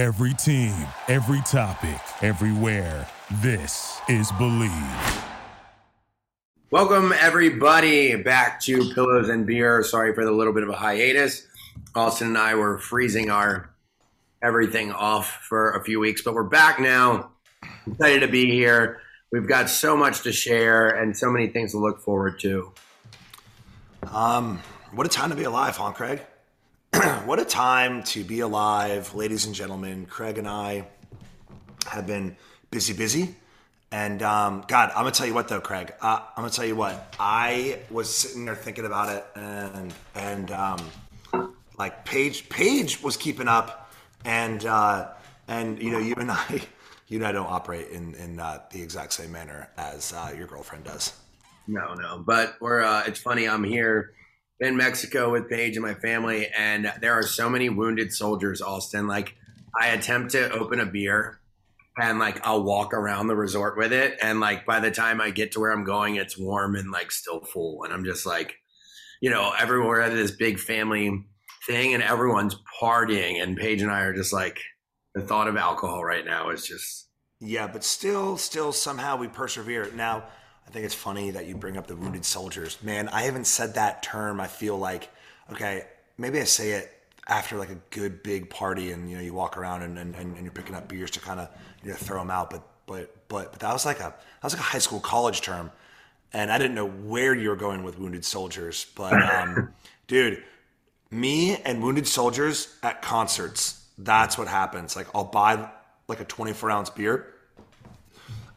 Every team, every topic, everywhere. This is Believe. Welcome, everybody, back to Pillows and Beer. Sorry for the little bit of a hiatus. Austen and I were freezing our everything off for a few weeks, but we're back now. Excited to be here. We've got so much to share and so many things to look forward to. Um, what a time to be alive, huh, Craig? what a time to be alive, ladies and gentlemen. Craig and I have been busy, busy. And um, God, I'm gonna tell you what though, Craig. Uh, I'm gonna tell you what. I was sitting there thinking about it, and and um, like Paige, Paige was keeping up, and uh, and you know, you and I, you and I don't operate in in uh, the exact same manner as uh, your girlfriend does. No, no, but we're. Uh, it's funny. I'm here in Mexico with Paige and my family, and there are so many wounded soldiers, Austen. Like, I attempt to open a beer and like I'll walk around the resort with it. And like by the time I get to where I'm going, it's warm and like still full. And I'm just like, you know, everywhere at this big family thing and everyone's partying. And Paige and I are just like, the thought of alcohol right now is just. Yeah, but still, still somehow we persevere. Now, I think it's funny that you bring up the wounded soldiers. Man, I haven't said that term. I feel like, okay, maybe I say it after like a good big party and you know you walk around and, and, and you're picking up beers to kind of you know throw them out but but but but that was like a that was like a high school college term and I didn't know where you were going with wounded soldiers but um, dude me and wounded soldiers at concerts that's what happens like I'll buy like a 24 ounce beer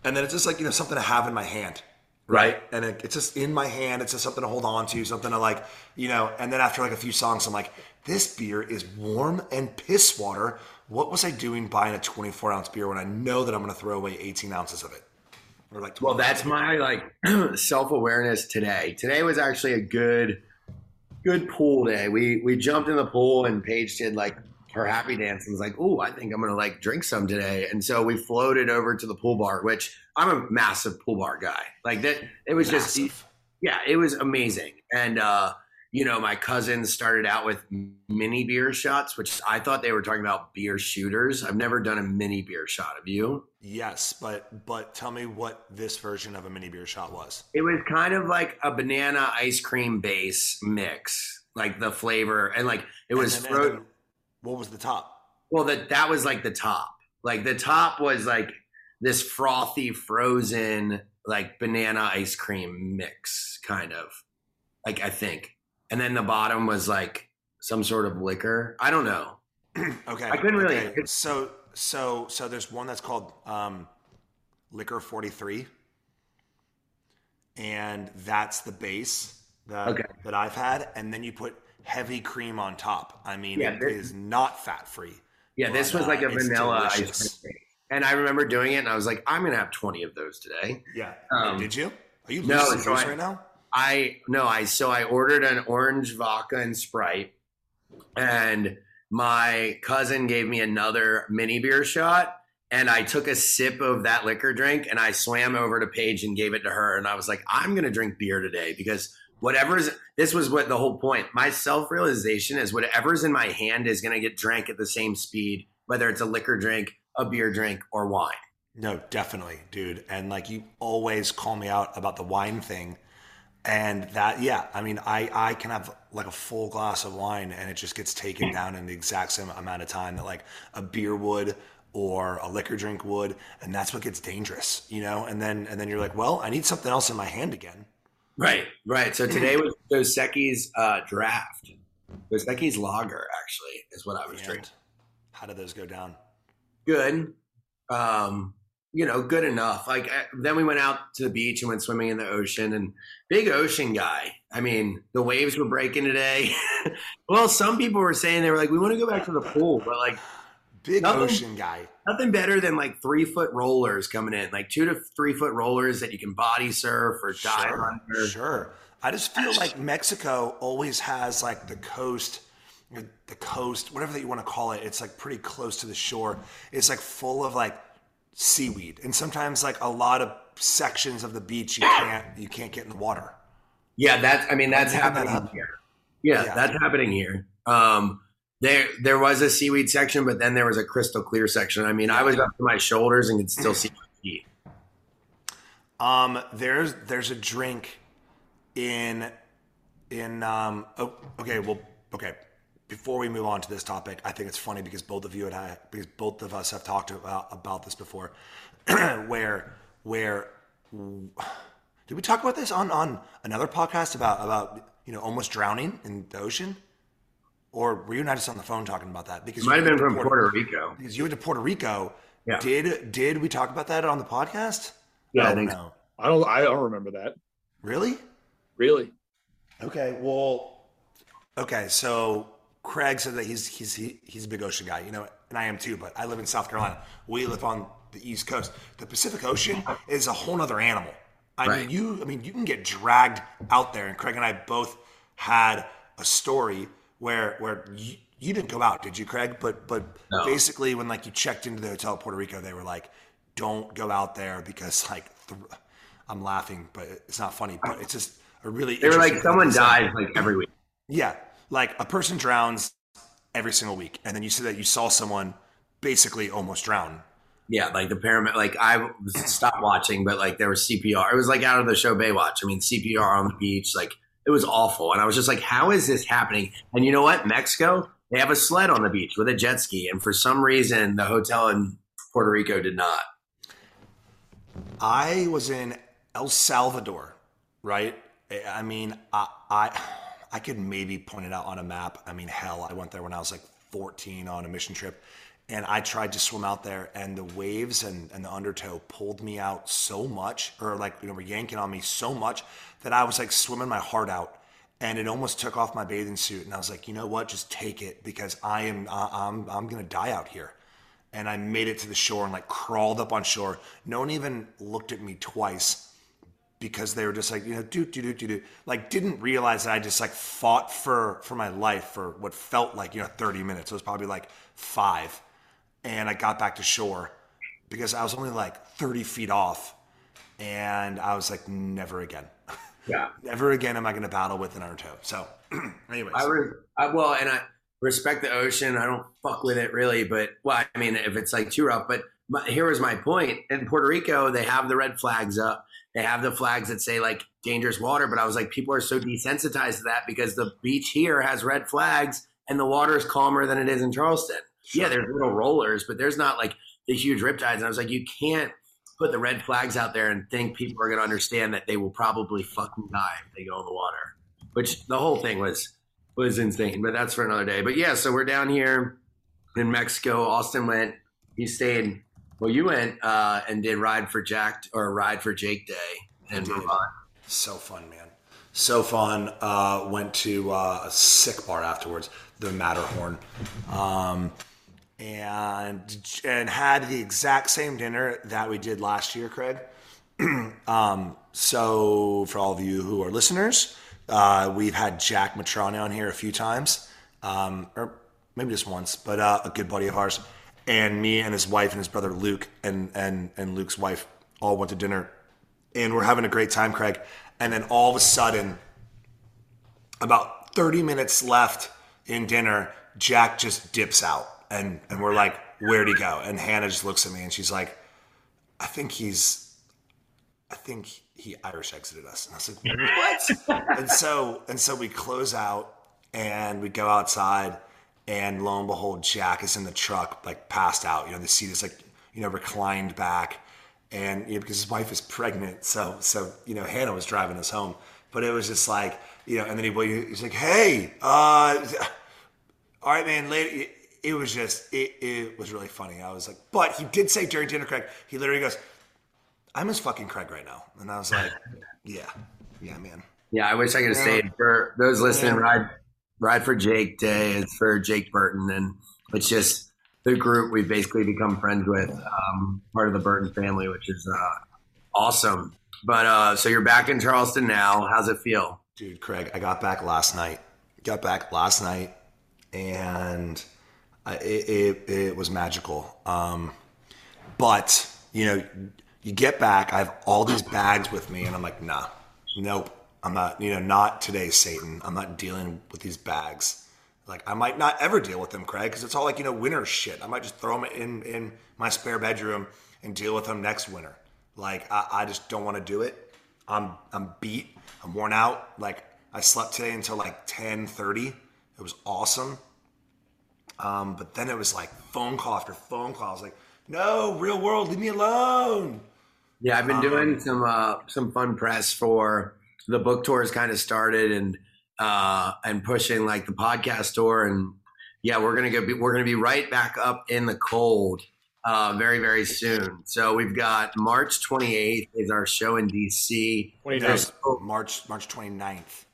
and then it's just like you know something to have in my hand right? And it, it's just in my hand. It's just something to hold on to, something to like, you know. And then after like a few songs, I'm like, this beer is warm and piss water. What was I doing buying a 24 ounce beer when I know that I'm going to throw away 18 ounces of it? Or like, well, that's my like self awareness today. Today was actually a good, good pool day. We we jumped in the pool and Paige did like her happy dance and was like, "Oh, I think I'm gonna like drink some today." And so we floated over to the pool bar, which I'm a massive pool bar guy. Like that, it was massive. just yeah, it was amazing. And uh, you know, my cousins started out with mini beer shots, which I thought they were talking about beer shooters. I've never done a mini beer shot. Have you? Yes, but but tell me what this version of a mini beer shot was. It was kind of like a banana ice cream base mix, like the flavor, and like it was. And then what was the top? Well, that that was like the top. Like the top was like this frothy, frozen, like banana ice cream mix, kind of. Like I think, and then the bottom was like some sort of liquor. I don't know. okay, I couldn't really. Okay. So so so there's one that's called um, liquor forty three, and that's the base that okay. that I've had, and then you put heavy cream on top. I mean, yeah, this, it is not fat free. Yeah, but, this was like a vanilla ice cream. And I remember doing it, and I was like, I'm gonna have 20 of those today. Yeah. Um, Did you? Are you no, so I, right now? I no, I so I ordered an orange vodka and Sprite, and my cousin gave me another mini beer shot. And I took a sip of that liquor drink and I swam over to Paige and gave it to her. And I was like, I'm going to drink beer today because whatever's this was what the whole point. My self realization is whatever's in my hand is going to get drank at the same speed, whether it's a liquor drink, a beer drink, or wine. No, definitely, dude. And like you always call me out about the wine thing. And that, yeah, I mean, I, I can have like a full glass of wine and it just gets taken mm. down in the exact same amount of time that like a beer would or a liquor drink would. And that's what gets dangerous, you know? And then, and then you're like, well, I need something else in my hand again. Right, right. So today was Dos uh, draft. Dos Equis lager, actually, is what I was and drinking. How did those go down? Good. Um, you know, good enough. Like uh, then we went out to the beach and went swimming in the ocean. And big ocean guy. I mean, the waves were breaking today. well, some people were saying they were like, we want to go back to the pool, but like Big nothing, ocean guy. Nothing better than like three foot rollers coming in, like two to three foot rollers that you can body surf or dive sure, under. Sure. I just feel like Mexico always has like the coast, the coast, whatever that you want to call it. It's like pretty close to the shore. It's like full of like seaweed, and sometimes like a lot of sections of the beach you can't you can't get in the water. Yeah, that's. I mean, that's happening that here. Yeah, yeah, that's happening here. Um, there there was a seaweed section, but then there was a crystal clear section. I mean, I was up to my shoulders and could still see my feet. Um, there's there's a drink in in um. Oh, okay. Well, okay. Before we move on to this topic, I think it's funny because both of you and I, because both of us have talked about about this before, where where did we talk about this on on another podcast about about you know almost drowning in the ocean? Or were you and I just on the phone talking about that? Because It might have been went from Puerto Rico. Because you went to Puerto Rico. Yeah. Did did we talk about that on the podcast? Yeah, I Oh, think no. I don't. I don't remember that. Really? Really? Okay. Well. Okay. So Craig said that he's he's he, he's a big ocean guy. You know, and I am too. But I live in South Carolina. We live on the East Coast. The Pacific Ocean is a whole nother animal. I Right. mean, you. I mean, you can get dragged out there. And Craig and I both had a story where where you, you didn't go out, did you, Craig? But but No. basically, when like you checked into the hotel in Puerto Rico, they were like, "Don't go out there because like." Th- I'm laughing, but it's not funny. But it's just a really. They were like, someone dies like every week. Yeah, like a person drowns every single week, and then you said that you saw someone basically almost drown. Yeah, like the paramedic. Like I stopped watching, but like there was CPR. It was like out of the show Baywatch. I mean, CPR on the beach. Like it was awful, and I was just like, "How is this happening?" And you know what? Mexico, they have a sled on the beach with a jet ski, and for some reason, the hotel in Puerto Rico did not. I was in El Salvador, right? I- mean, I, I I could maybe point it out on a map. I mean, hell, I went there when I was like 14 on a mission trip, and I tried to swim out there, and the waves and, and the undertow pulled me out so much, or like you know, were yanking on me so much that I was like swimming my heart out, and it almost took off my bathing suit, and I was like, you know what, just take it because I am I, I'm I'm gonna die out here and I made it to the shore and like crawled up on shore. No one even looked at me twice because they were just like, you know, do do do do do. Like didn't realize that I just like fought for for my life for what felt like, you know, 30 minutes. It was probably like five. And I got back to shore because I was only like 30 feet off. And I was like, never again. Yeah. Never again am I gonna battle with an undertow. So anyways. I, re- I well, and I respect the ocean. I don't fuck with it really, but well, I mean, if it's like too rough. But my, here was my point: in Puerto Rico, they have the red flags up. They have the flags that say like dangerous water. But I was like, people are so desensitized to that because the beach here has red flags and the water is calmer than it is in Charleston. Yeah, there's little rollers, but there's not like the huge riptides. And I was like, you can't put the red flags out there and think people are going to understand that they will probably fucking die if they go in the water. Which the whole thing was was insane, but that's for another day. But yeah, so we're down here in Mexico. Austin went. He stayed. Well, you went uh, and did ride for Jack or ride for Jake Day and. Vermont. So fun, man. So fun. Uh, went to uh, a sick bar afterwards, the Matterhorn, um, and and had the exact same dinner that we did last year, Craig. um, so for all of you who are listeners, uh, we've had Jack Matrone on here a few times, um, or maybe just once, but uh, a good buddy of ours, and me and his wife and his brother Luke and and and Luke's wife all went to dinner and we're having a great time, Craig. And then all of a sudden, about 30 minutes left in dinner, Jack just dips out. And, and we're like, where'd he go? And Hannah just looks at me and she's like, I think he's, I think he Irish exited us. And I was like, what? and so, and so we close out and we go outside and lo and behold, Jack is in the truck, like passed out. You know, the seat is like, you know, reclined back and you know, because his wife is pregnant, so so you know Hannah was driving us home, but it was just like you know, and then he he's like, hey, uh, all right, man, later. It, it was just it, it was really funny. I was like, but he did say during dinner, Craig, he literally goes, "I miss fucking Craig right now," and I was like, yeah, yeah, man. Yeah, I wish I could have stayed. For those listening, ride ride for Jake Day. It's for Jake Burton, and it's just the group we've basically become friends with, um, part of the Burton family, which is uh, awesome. But uh, so you're back in Charleston now. How's it feel? Dude, Craig, I got back last night. Got back last night, and I, it, it it was magical. Um, but you know, you get back. I have all these bags with me, and I'm like, nah, nope. I'm not. You know, not today, Satan. I'm not dealing with these bags. Like I might not ever deal with them, Craig, because it's all like you know winter shit. I might just throw them in in my spare bedroom and deal with them next winter. Like I, I just don't want to do it. I'm I'm beat. I'm worn out. Like I slept today until like 10:30. It was awesome. Um, but then it was like phone call after phone call. I was like, no, real world, leave me alone. Yeah, I've been doing some uh, some fun press for the book tours. Kind of started and uh, and pushing like the podcast tour, and yeah, we're gonna go. Be, we're gonna be right back up in the cold uh, very very soon. So we've got March 28th is our show in DC. 29th. March March 29th.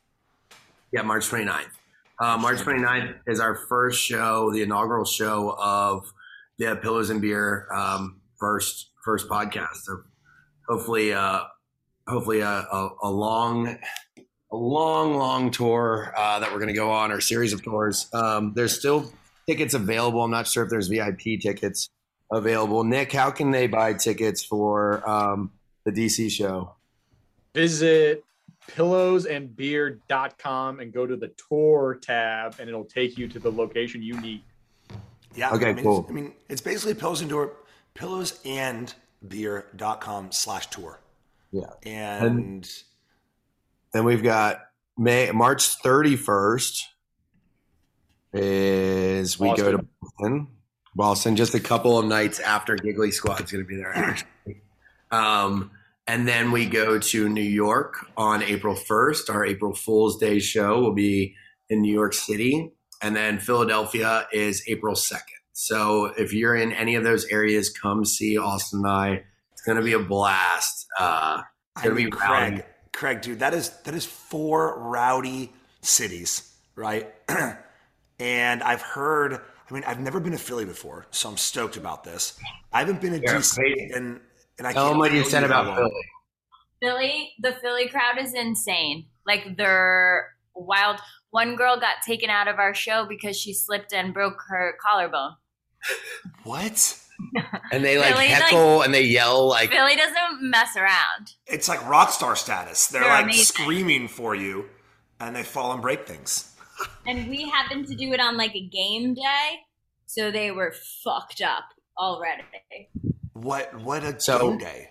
Yeah, March 29th. Uh, March 29th is our first show, the inaugural show of the Pillows and Beer um, first first podcast. So hopefully, uh, hopefully a, a, a long, a long, long tour uh, that we're going to go on, or series of tours. Um, there's still tickets available. I'm not sure if there's VIP tickets available. Nick, how can they buy tickets for um, the DC show? Visit pillowsandbeer.com and go to the tour tab, and it'll take you to the location you need. Yeah. Okay, I mean, cool. I mean, it's basically pillows and door, pillows and beer.com slash tour. Yeah. And, Then we've got May March 31st is we go to Boston. Boston, just a couple of nights after Giggly Squad's going to be there, actually. Um, and then we go to New York on April 1st. Our April Fool's Day show will be in New York City. And then Philadelphia is April 2nd. So if you're in any of those areas, come see Austen and I. It's going to be a blast. Uh, it's going to be rowdy. Craig, Craig, dude, that is, that is four rowdy cities, right? and I've heard, I mean, I've never been to Philly before, so I'm stoked about this. I haven't been to Yeah, DC great. And, and I Tell can't them what you tell said about long. Philly. Philly, the Philly crowd is insane. Like they're wild. One girl got taken out of our show because she slipped and broke her collarbone. What? And they like Philly, heckle and they yell like Philly doesn't mess around. It's like rock star status. They're, They're like amazing. screaming for you and they fall and break things. And we happened to do it on like a game day, so they were fucked up already. What what a So- game day.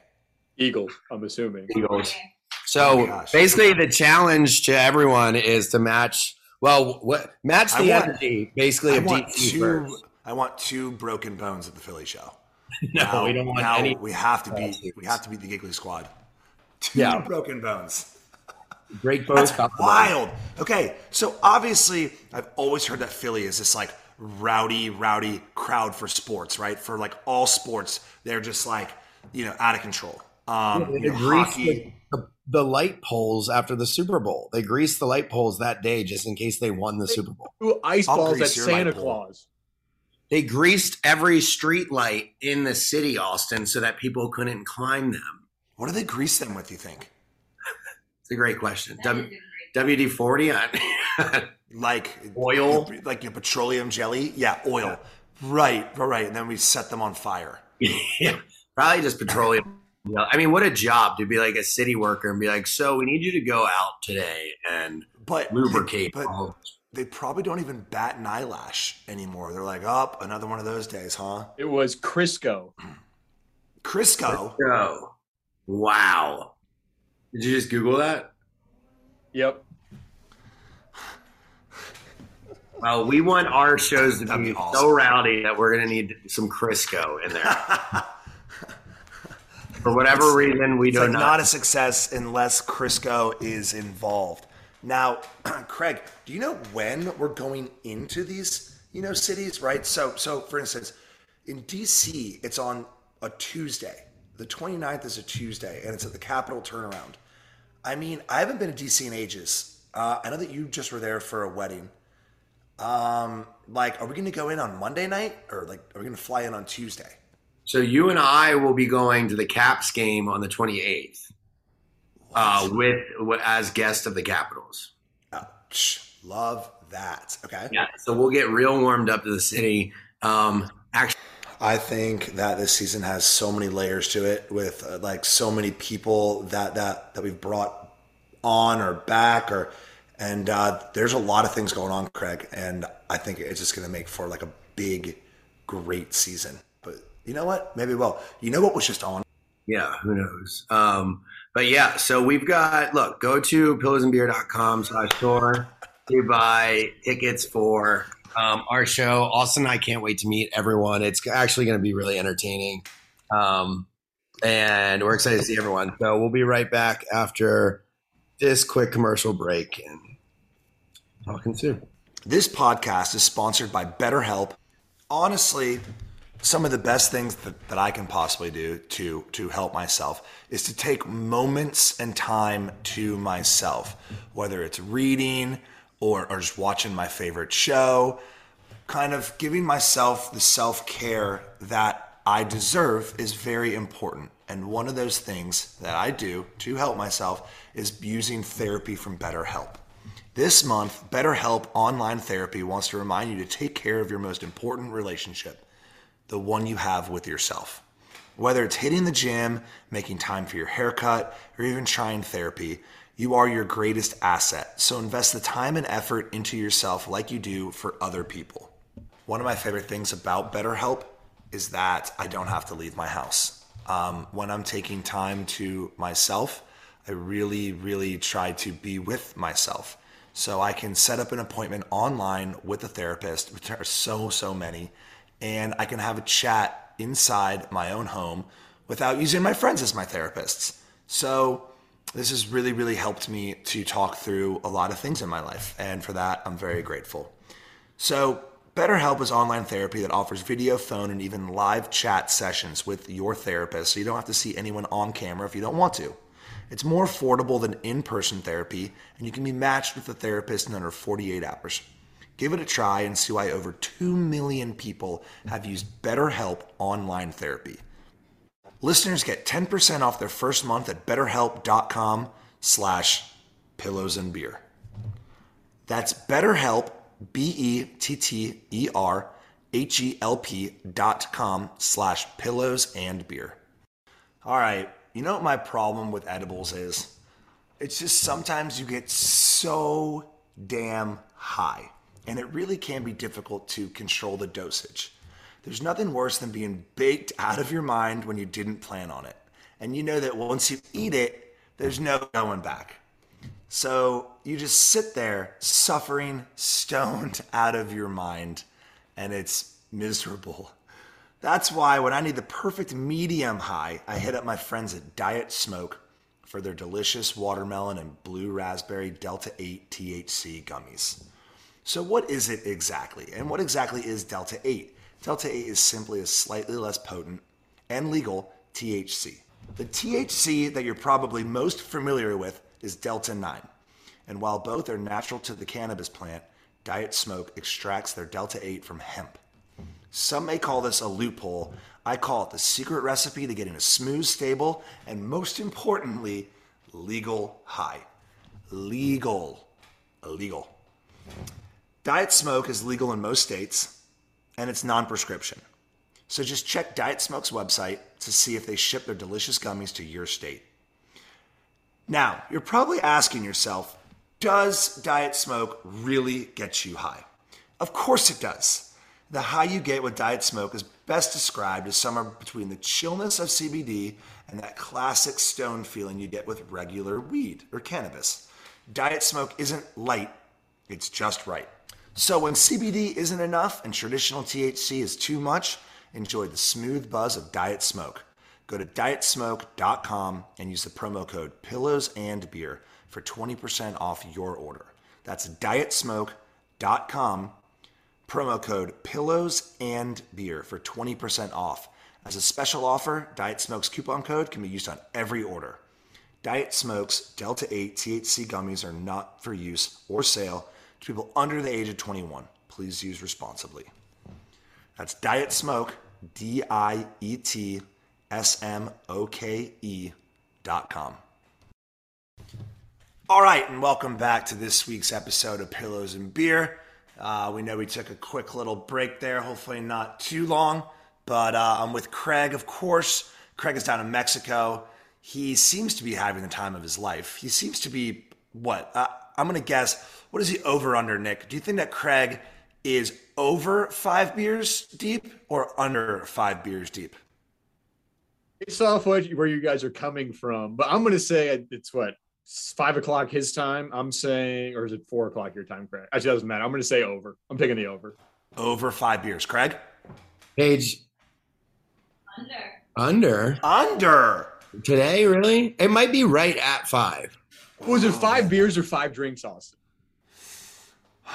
Eagles, I'm assuming. Eagles. Oh So my gosh. basically, the challenge to everyone is to match. Well, what match the want- energy basically I of want DC two first. I want two broken bones at the Philly show. No, Now- we don't want now any. we have to beat lawsuits. we have to beat the Giggly Squad. Two Yeah. broken bones. Break both. That's wild. Okay, so obviously I've always heard that Philly is this like rowdy, rowdy crowd for sports, right? For like all sports, they're just like you know out of control. Um, They you know, greased hockey. the, the, the light poles after the Super Bowl. They greased the light poles that day just in case they won the Super Bowl. Ooh, ice I'll balls at grease your light Santa. Claus. They greased every street light in the city, Austen, so that people couldn't climb them. What do they grease them with? You think? It's a great question. That W- is a great- WD forty on Like oil. like your petroleum jelly? Yeah, oil. Right, right, right. And then we set them on fire. yeah, probably just petroleum. I mean, what a job to be like a city worker and be like, so we need you to go out today and But lubricate. But all- they probably don't even bat an eyelash anymore. They're like, up another one of those days, huh? It was Crisco. Crisco. Go. Wow. Did you just Google that? Yep. Well, we want our shows to That'd be be awesome. so rowdy that we're going to need some Crisco in there. For whatever reason, we It's do like not. not a success unless Crisco is involved. Now, Craig, do you know when we're going into these, you know, cities, right? So, so for instance, in DC, it's on a Tuesday. The 29th is a Tuesday, and it's at the Capital Turnaround. I mean, I haven't been to DC in ages. Uh, I know that you just were there for a wedding. Um, like, are we going to go in on Monday night, or like, are we going to fly in on Tuesday? so you and I will be going to the Caps game on the 28th uh, with as guest of the Capitals. Oh, psh, love that. Okay. Yeah. So we'll get real warmed up to the city. Um, actually, I think that this season has so many layers to it, with uh, like so many people that that that we've brought on or back, or And uh, there's a lot of things going on, Craig, and I think it's just going to make for like a big, great season. But you know what? Maybe well. You know what was just on? Yeah, who knows? Um, but yeah, so we've got look, go to pillowsandbeer.com slash store to buy tickets for um, our show. Austen and I can't wait to meet everyone. It's actually going to be really entertaining. Um, and we're excited to see everyone. So we'll be right back after this quick commercial break and This podcast is sponsored by BetterHelp. Honestly, some of the best things that, that I can possibly do to to help myself is to take moments and time to myself, whether it's reading or, or just watching my favorite show, kind of giving myself the self-care that I deserve is very important. And one of those things that I do to help myself is using therapy from BetterHelp. This month, BetterHelp Online Therapy wants to remind you to take care of your most important relationship, the one you have with yourself. Whether it's hitting the gym, making time for your haircut, or even trying therapy, you are your greatest asset. So invest the time and effort into yourself like you do for other people. One of my favorite things about BetterHelp is that I don't have to leave my house. Um, when I'm taking time to myself, I really, really try to be with myself. So I can set up an appointment online with a therapist, which there are so, so many, and I can have a chat inside my own home without using my friends as my therapists. So this has really, really helped me to talk through a lot of things in my life. And for that, I'm very grateful. So, BetterHelp is online therapy that offers video, phone, and even live chat sessions with your therapist. So you don't have to see anyone on camera if you don't want to. It's more affordable than in person therapy, and you can be matched with a therapist in under 48 hours. Give it a try and see why over 2 million people have used BetterHelp online therapy. Listeners get 10% off their first month at betterhelp.com slash pillows and beer. That's betterhelp, B-E-T-T-E-R-H-E-L-P dot com slash pillows and beer. All right, you know what my problem with edibles is? It's just sometimes you get so damn high, and it really can be difficult to control the dosage. There's nothing worse than being baked out of your mind when you didn't plan on it. And you know that once you eat it, there's no going back. So you just sit there suffering, stoned out of your mind, and it's miserable. That's why when I need the perfect medium high, I hit up my friends at Diet Smoke for their delicious watermelon and blue raspberry Delta 8 THC gummies. So, what is it exactly? And what exactly is Delta 8? Delta 8 is simply a slightly less potent and legal THC. The THC that you're probably most familiar with is Delta 9. And while both are natural to the cannabis plant, Diet Smoke extracts their Delta 8 from hemp. Some may call this a loophole. I call it the secret recipe to getting a smooth, stable, and most importantly, legal high. Legal. Illegal. Diet Smoke is legal in most states and it's non prescription. So just check Diet Smoke's website to see if they ship their delicious gummies to your state. Now, you're probably asking yourself, does Diet Smoke really get you high? Of course it does. The high you get with Diet Smoke is best described as somewhere between the chillness of CBD and that classic stone feeling you get with regular weed or cannabis. Diet Smoke isn't light, it's just right. So when CBD isn't enough and traditional THC is too much, enjoy the smooth buzz of Diet Smoke. Go to dietsmoke.com and use the promo code Pillows and Beer for 20% off your order. That's dietsmoke.com, promo code Pillows and Beer for 20% off. As a special offer, Diet Smoke's coupon code can be used on every order. Diet Smoke's Delta 8 THC gummies are not for use or sale to people under the age of 21. Please use responsibly. That's Diet Smoke, D I E T S M O K E dot com. All right, and welcome back to this week's episode of Pillows and Beer. Uh, we know we took a quick little break there, hopefully not too long, but uh, I'm with Craig, of course. Craig is down in Mexico. He seems to be having the time of his life. He seems to be, what? Uh, I'm gonna guess. What is the over under, Nick? Do you think that Craig is over five beers deep or under five beers deep? Based off what where you guys are coming from, but I'm gonna say it's what five o'clock his time. I'm saying, or is it four o'clock your time, Craig? Actually, doesn't matter. I'm gonna say over. I'm picking the over. Over five beers, Craig. Paige Under. under Under. today, really? It might be right at five. Was it five beers or five drinks, Austen?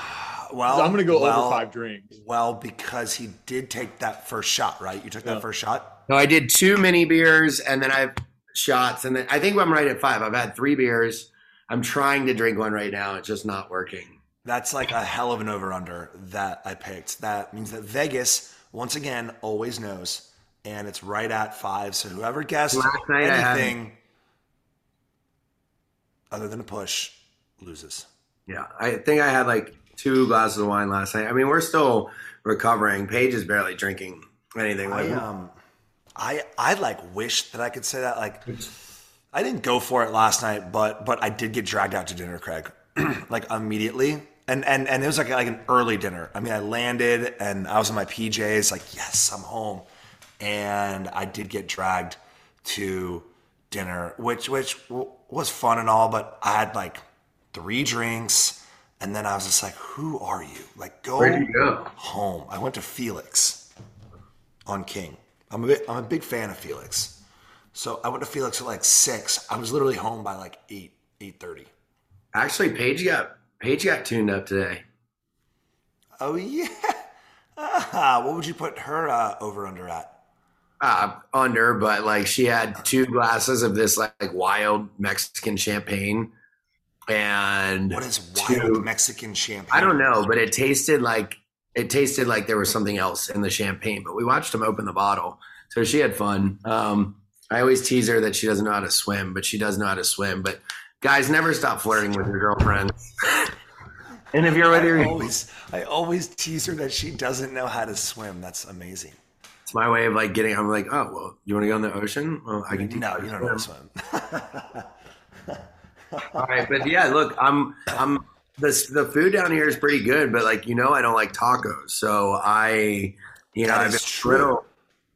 Well, I'm gonna go well, over five drinks. Well, because he did take that first shot, right? You took that Yeah. first shot. No, I did two mini beers and then I have shots, and then I think I'm right at five. I've had three beers. I'm trying to drink one right now. It's just not working. That's like a hell of an over under that I picked. That means that Vegas, once again, always knows. And it's right at five. So whoever guessed Last night I had- anything other than a push loses. Yeah, I think I had like two glasses of wine last night. I mean, we're still recovering. Paige is barely drinking anything. I Like, um I I like wish that I could say that. Like I didn't go for it last night, but but I did get dragged out to dinner, Craig. like immediately. And and and it was like like an early dinner. I mean, I landed and I was in my PJs, like, yes, I'm home. And I did get dragged to dinner, which which was fun and all, but I had like three drinks and then I was just like, who are you? Like go you go? home. I went to Felix on King. I'm a bit, I'm a big fan of Felix. So I went to Felix at like six. I was literally home by like eight, eight thirty. actually, Paige got Paige got tuned up today. Oh yeah. Ah, what would you put her uh, over under at? Uh, under, but like she had two glasses of this like, wild Mexican champagne, and What is two- wild Mexican champagne? I don't know, but it tasted like it tasted like there was something else in the champagne. But we watched him open the bottle, so she had fun. Um, I always tease her that she doesn't know how to swim, but she does know how to swim. But guys, never stop flirting with your girlfriend. and if you're with I always, I always tease her that she doesn't know how to swim. That's amazing. it's my way of like getting. I'm like, oh well, you want to go in the ocean? Well, I can. teach No, you you don't know how to swim. All right, but yeah, look, I'm I'm the the food down here is pretty good, but like you know, I don't like tacos, so I you know I've is been true.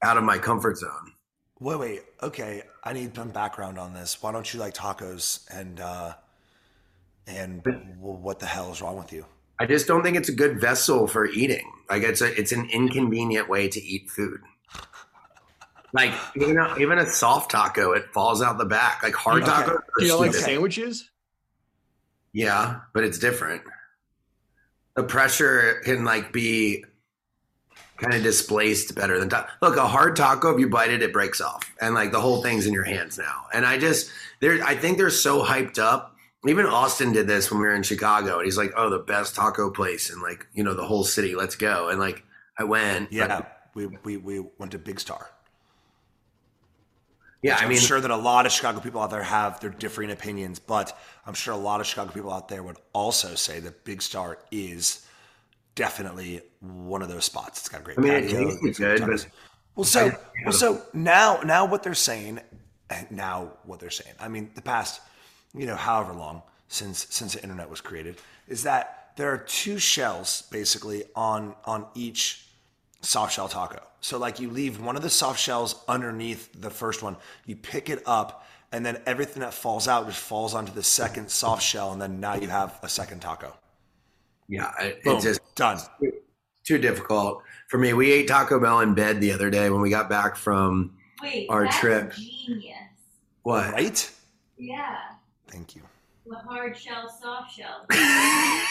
out of my comfort zone. Wait, wait. Okay, I need some background on this. Why don't you like tacos? And uh, and what the hell is wrong with you? I just don't think it's a good vessel for eating. Like it's a it's an inconvenient way to eat food. Like even a, even a soft taco, it falls out the back. Like hard Okay. tacos, Do you like sandwiches? Yeah, but it's different. The pressure can like be kind of displaced better than ta- look a hard taco. If you bite it, it breaks off, and like the whole thing's in your hands now. And I just there, I think they're so hyped up. Even Austen did this when we were in Chicago, and he's like, "Oh, the best taco place in like you know the whole city. Let's go." And like I went, Yeah, we, we we went to Big Star. Yeah. I mean, am sure that a lot of Chicago people out there have their differing opinions, but I'm sure a lot of Chicago people out there would also say that Big Star is definitely one of those spots. It's got a great I mean, it patio, tastes it's good, but well, so well, so now now what they're saying, eh, now what they're saying. I mean, the past, you know, however long since since the internet was created, is that there are two shells basically on on each soft shell taco. So like you leave one of the soft shells underneath the first one, you pick it up, and then everything that falls out just falls onto the second soft shell, and then now you have a second taco. yeah, it, Boom, it's just done. too difficult for me. We ate Taco Bell in bed the other day when we got back from Wait, Our that's trip. genius. what? Right? Yeah. Thank you. The hard shell, soft shell.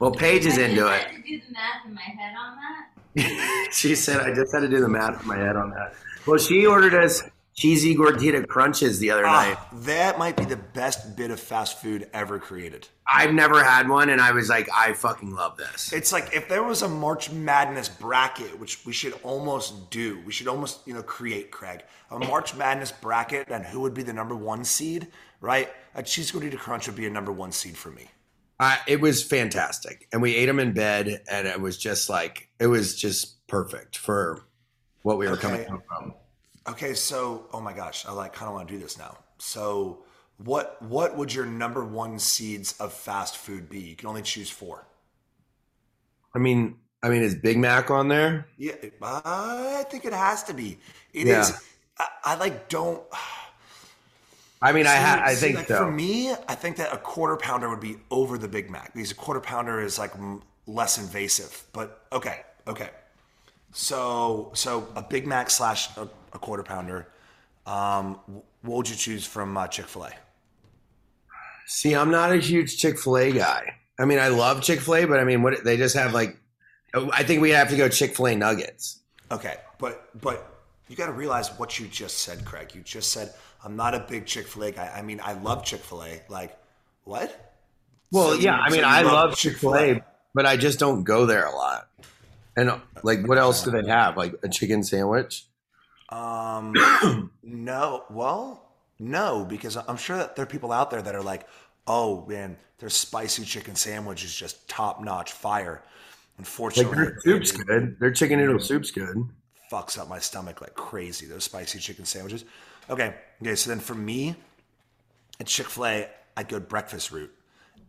Well, Paige is into just it. had to do the math in my head on that. she said, I just had to do the math in my head on that. Well, she ordered us cheesy gordita crunches the other night. Ah, that might be the best bit of fast food ever created. I've never had one, and I was like, I fucking love this. It's like if there was a March Madness bracket, which we should almost do, we should almost, you know, create, Craig, a March Madness bracket and who would be the number one seed, right? A cheese gordita crunch would be a number one seed for me. I, it was fantastic, and we ate them in bed, and it was just like it was just perfect for what we were coming from. Okay, so oh my gosh, I like kind of want to do this now. So what what would your number one seeds of fast food be? You can only choose four. I mean, I mean, is Big Mac on there? Yeah, I think it has to be. It is. Yeah. I, I like don't. I mean, I See- ha- I see, think like, so. For me, I think that a quarter pounder would be over the Big Mac because a quarter pounder is like m- less invasive. But okay, okay. So so a Big Mac slash a, a quarter pounder. Um, what would you choose from uh, Chick Fil A? See, I'm not a huge Chick Fil A guy. I mean, I love Chick Fil A, but I mean, what they just have like, I think we have to go Chick Fil A nuggets. Okay, but but you got to realize what you just said, Craig. You just said I'm not a big Chick Fil A guy. I mean, I love Chick Fil A. Like what? Well, So you- yeah, I mean, you I love love Chick Fil A, but I just don't go there a lot. And like, what else do they have? Like a chicken sandwich? Um, no. Well, no, because I'm sure that there are people out there that are like, "Oh man, their spicy chicken sandwich is just top notch fire." Like Unfortunately, their soup's good. Their chicken noodle soup's good. Fucks up my stomach like crazy. Those spicy chicken sandwiches. Okay, okay. So then for me, at Chick Fil A, I'd go breakfast route,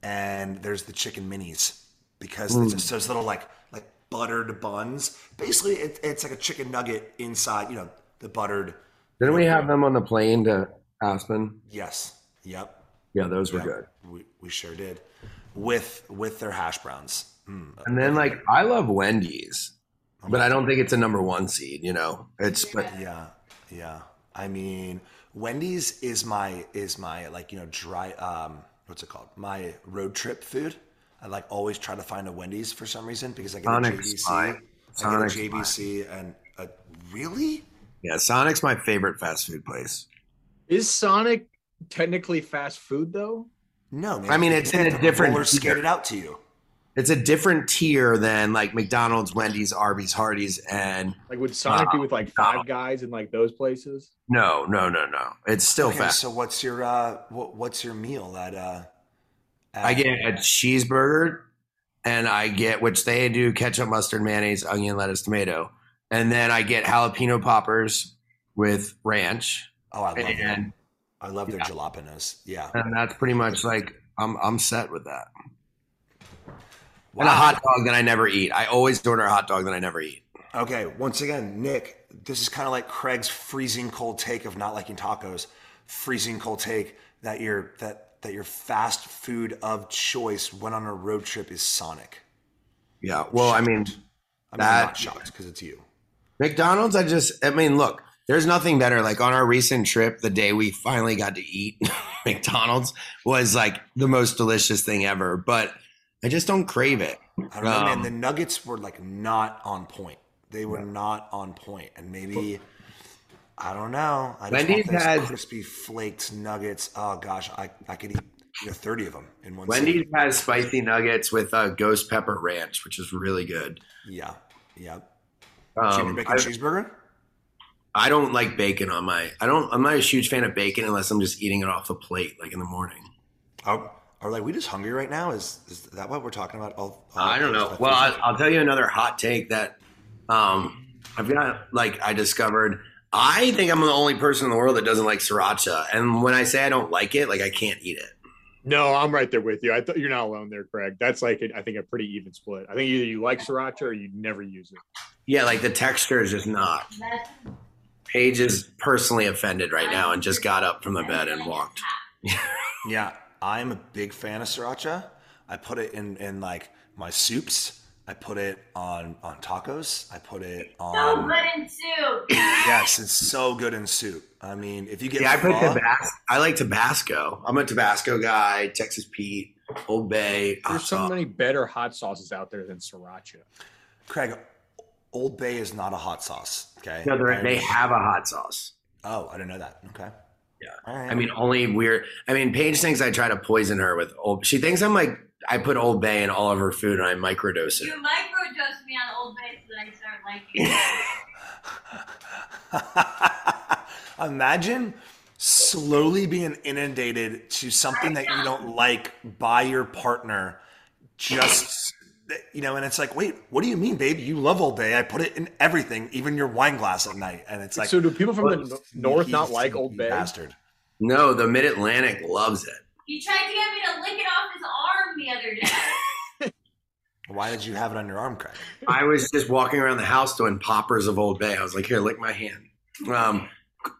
and there's the chicken minis because it's just those little like like buttered buns. Basically, it, it's like a chicken nugget inside. You know, the buttered. Didn't we have them on the plane to Aspen? Yes. Yep. Yeah, those were Yep. good. We, we sure did. With with their hash browns. Mm. And then like, I love Wendy's, but I don't think it's a number one seed. You know, it's but Yeah, yeah. I mean, Wendy's is my is my like you know dry um what's it called? My road trip food. I like always try to find a Wendy's for some reason because I get Sonic's a JBC, fine. I get Sonic's a JBC, and a, really yeah, Sonic's my favorite fast food place. Is Sonic technically fast food though? no. Man, I mean, it's in a different roller skate tier. it out to you. It's a different tier than like McDonald's, Wendy's, Arby's, Hardee's, and Like would Sonic be with like. Five Guys and like those places? no, no, no, no. It's still Okay, fast. so what's your uh what, what's your meal at uh? At, I get a cheeseburger, and I get which they do ketchup, mustard, mayonnaise, onion, lettuce, tomato, and then I get jalapeno poppers with ranch, Oh, I love that. I love their Yeah. jalapenos. Yeah. and that's pretty much like I'm I'm set with that. Wow. And a hot dog that I never eat. I always order a hot dog that I never eat. Okay, once again, Nick, this is kind of like Craig's freezing cold take of not liking tacos. Freezing cold take that your that that your fast food of choice when on a road trip is Sonic. Yeah. Well, I mean, I mean, I'm That- not shocked because it's you. McDonald's, I just, I mean, look, there's nothing better. Like on our recent trip, the day we finally got to eat McDonald's was like the most delicious thing ever, but I just don't crave it. I don't know, man. Um, The Nuggets were like not on point. They were not on point, and maybe I don't know. I just Wendy's want has- crispy flaked nuggets. Oh gosh, I I could eat you know thirty of them in one. Wendy's has spicy nuggets with uh, ghost pepper ranch, which is really good. Yeah, yeah. Um, Junior bacon I, cheeseburger. I don't like bacon on my. I don't. I'm not a huge fan of bacon unless I'm just eating it off a plate, like in the morning. Are, are like we just hungry right now? Is is that what we're talking about? All, all I don't know. Well, I, I'll tell you another hot take that um, I've got. Like I discovered, I think I'm the only person in the world that doesn't like sriracha. And when I say I don't like it, like I can't eat it. No, I'm right there with you. I thought you're not alone there, Craig. That's like I think a pretty even split. I think either you like sriracha or you never use it. Yeah, like the texture is just not. That's Paige is personally offended right now and just got up from the bed and walked. yeah, I'm a big fan of sriracha. I put it in in like my soups. I put it on on tacos. I put it on. so good in soup. yes, it's so good in soup. I mean, if you get Yeah, I put Tabasco. I like Tabasco. I'm a Tabasco guy. Texas Pete, Old Bay. There's hot so many better hot sauces out there than sriracha. Craig, Old Bay is not a hot sauce. Okay. No, they're- they have a hot sauce. Oh, I didn't know that. Okay. Yeah. All right. I mean, only weird. I mean, Paige thinks I try to poison her with old. She thinks I'm like I put Old Bay in all of her food and I microdose it. You microdose me on Old Bay so that I start liking it. Imagine slowly being inundated to something that you don't like by your partner. Just you know, and it's like, wait, what do you mean, babe? You love Old Bay. I put it in everything, even your wine glass at night. And it's like, so do people from the north not like Old Bay? Bastard. No, the Mid Atlantic loves it. He tried to get me to lick it off his arm the other day. Why did you have it on your arm, Craig? I was just walking around the house doing poppers of Old Bay. I was like, "Here, lick my hand." Um,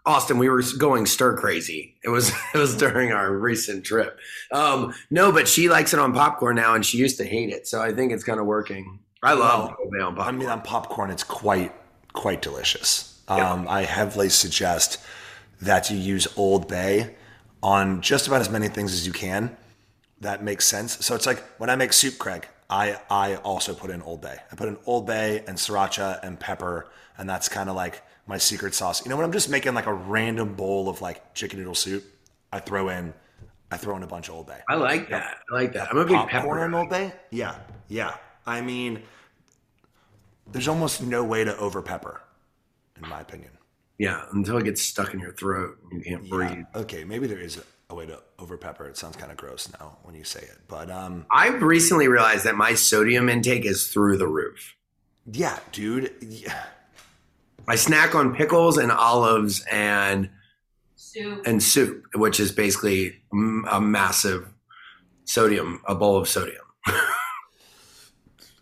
Austen, we were going stir crazy. It was it was during our recent trip. Um, no, but she likes it on popcorn now, and she used to hate it. So I think it's kind of working. I love Well, Old Bay on I mean, on popcorn, it's quite quite delicious. Um, I heavily suggest that you use Old Bay on just about as many things as you can. That makes sense. So it's like when I make soup, Craig, I I also put in Old Bay. I put in Old Bay and sriracha and pepper, and that's kind of like my secret sauce. You know, when I'm just making like a random bowl of like chicken noodle soup, I throw in I throw in a bunch of Old Bay. I like that. I like that. I'm a big popcorn pepper. guy. Old Bay? Yeah, yeah. I mean, there's almost no way to over pepper, in my opinion. Yeah, until it gets stuck in your throat, and you can't Yeah. breathe. Okay, maybe there is a, a way to over pepper. It sounds kind of gross now when you say it, but um, I've recently realized that my sodium intake is through the roof. yeah, dude. Yeah. I snack on pickles and olives and Soup. and soup, which is basically a massive sodium, a bowl of sodium.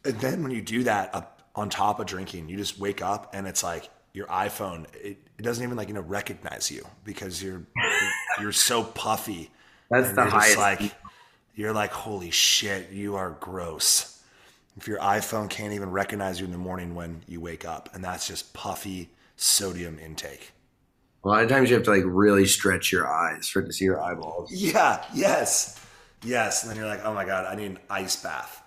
And then when you do that up on top of drinking, you just wake up and it's like your iPhone. It, it doesn't even like you know recognize you because you're you're so puffy. That's the highest. like you're like holy shit you are gross if your iphone can't even recognize you in the morning when you wake up and that's just puffy sodium intake a lot of times you have to like really stretch your eyes for it to see your eyeballs. yeah yes yes and then you're like oh my god i need an ice bath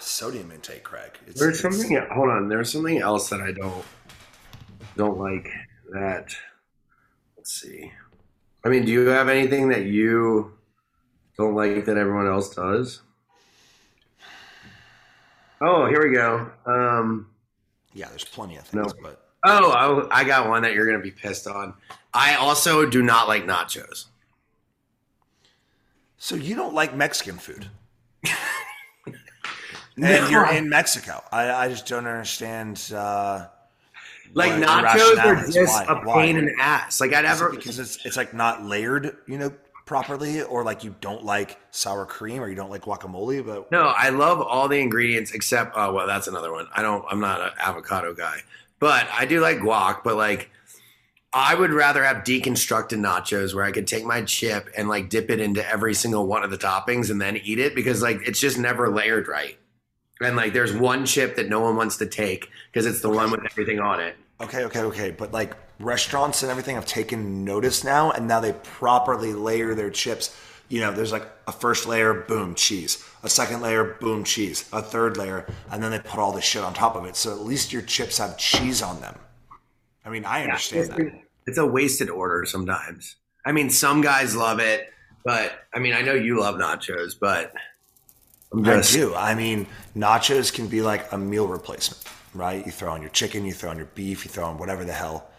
sodium intake craig it's, There's it's- something. Hold on. There's something else that I don't don't like. That let's see. I mean, do you have anything that you don't like that everyone else does? Oh, here we go. Um, yeah there's plenty of things No. but oh, I, I got one that you're gonna be pissed on. I also do not like nachos. so you don't like mexican food and you're in mexico i, I just don't understand uh Like what nachos are just Why? a Why? pain in the ass. Like I'd Is it because it's it's like not layered, you know, properly, or like you don't like sour cream or you don't like guacamole. But No, I love all the ingredients except oh well, that's another one. I don't. I'm not an avocado guy, but I do like guac. But like, I would rather have deconstructed nachos where I could take my chip and like dip it into every single one of the toppings and then eat it because like it's just never layered right. And like, there's one chip that no one wants to take because it's the one with everything on it. okay, okay, okay. But like restaurants and everything have taken notice now, and now they properly layer their chips. You know, there's like a first layer, boom, cheese. A second layer, boom, cheese. A third layer, and then they put all this shit on top of it. So at least your chips have cheese on them. I mean, I understand that. It's a wasted order sometimes. I mean, some guys love it, but I mean, I know you love nachos, but I do. I mean, nachos can be like a meal replacement, right? You throw on your chicken, you throw on your beef, you throw on whatever the hell,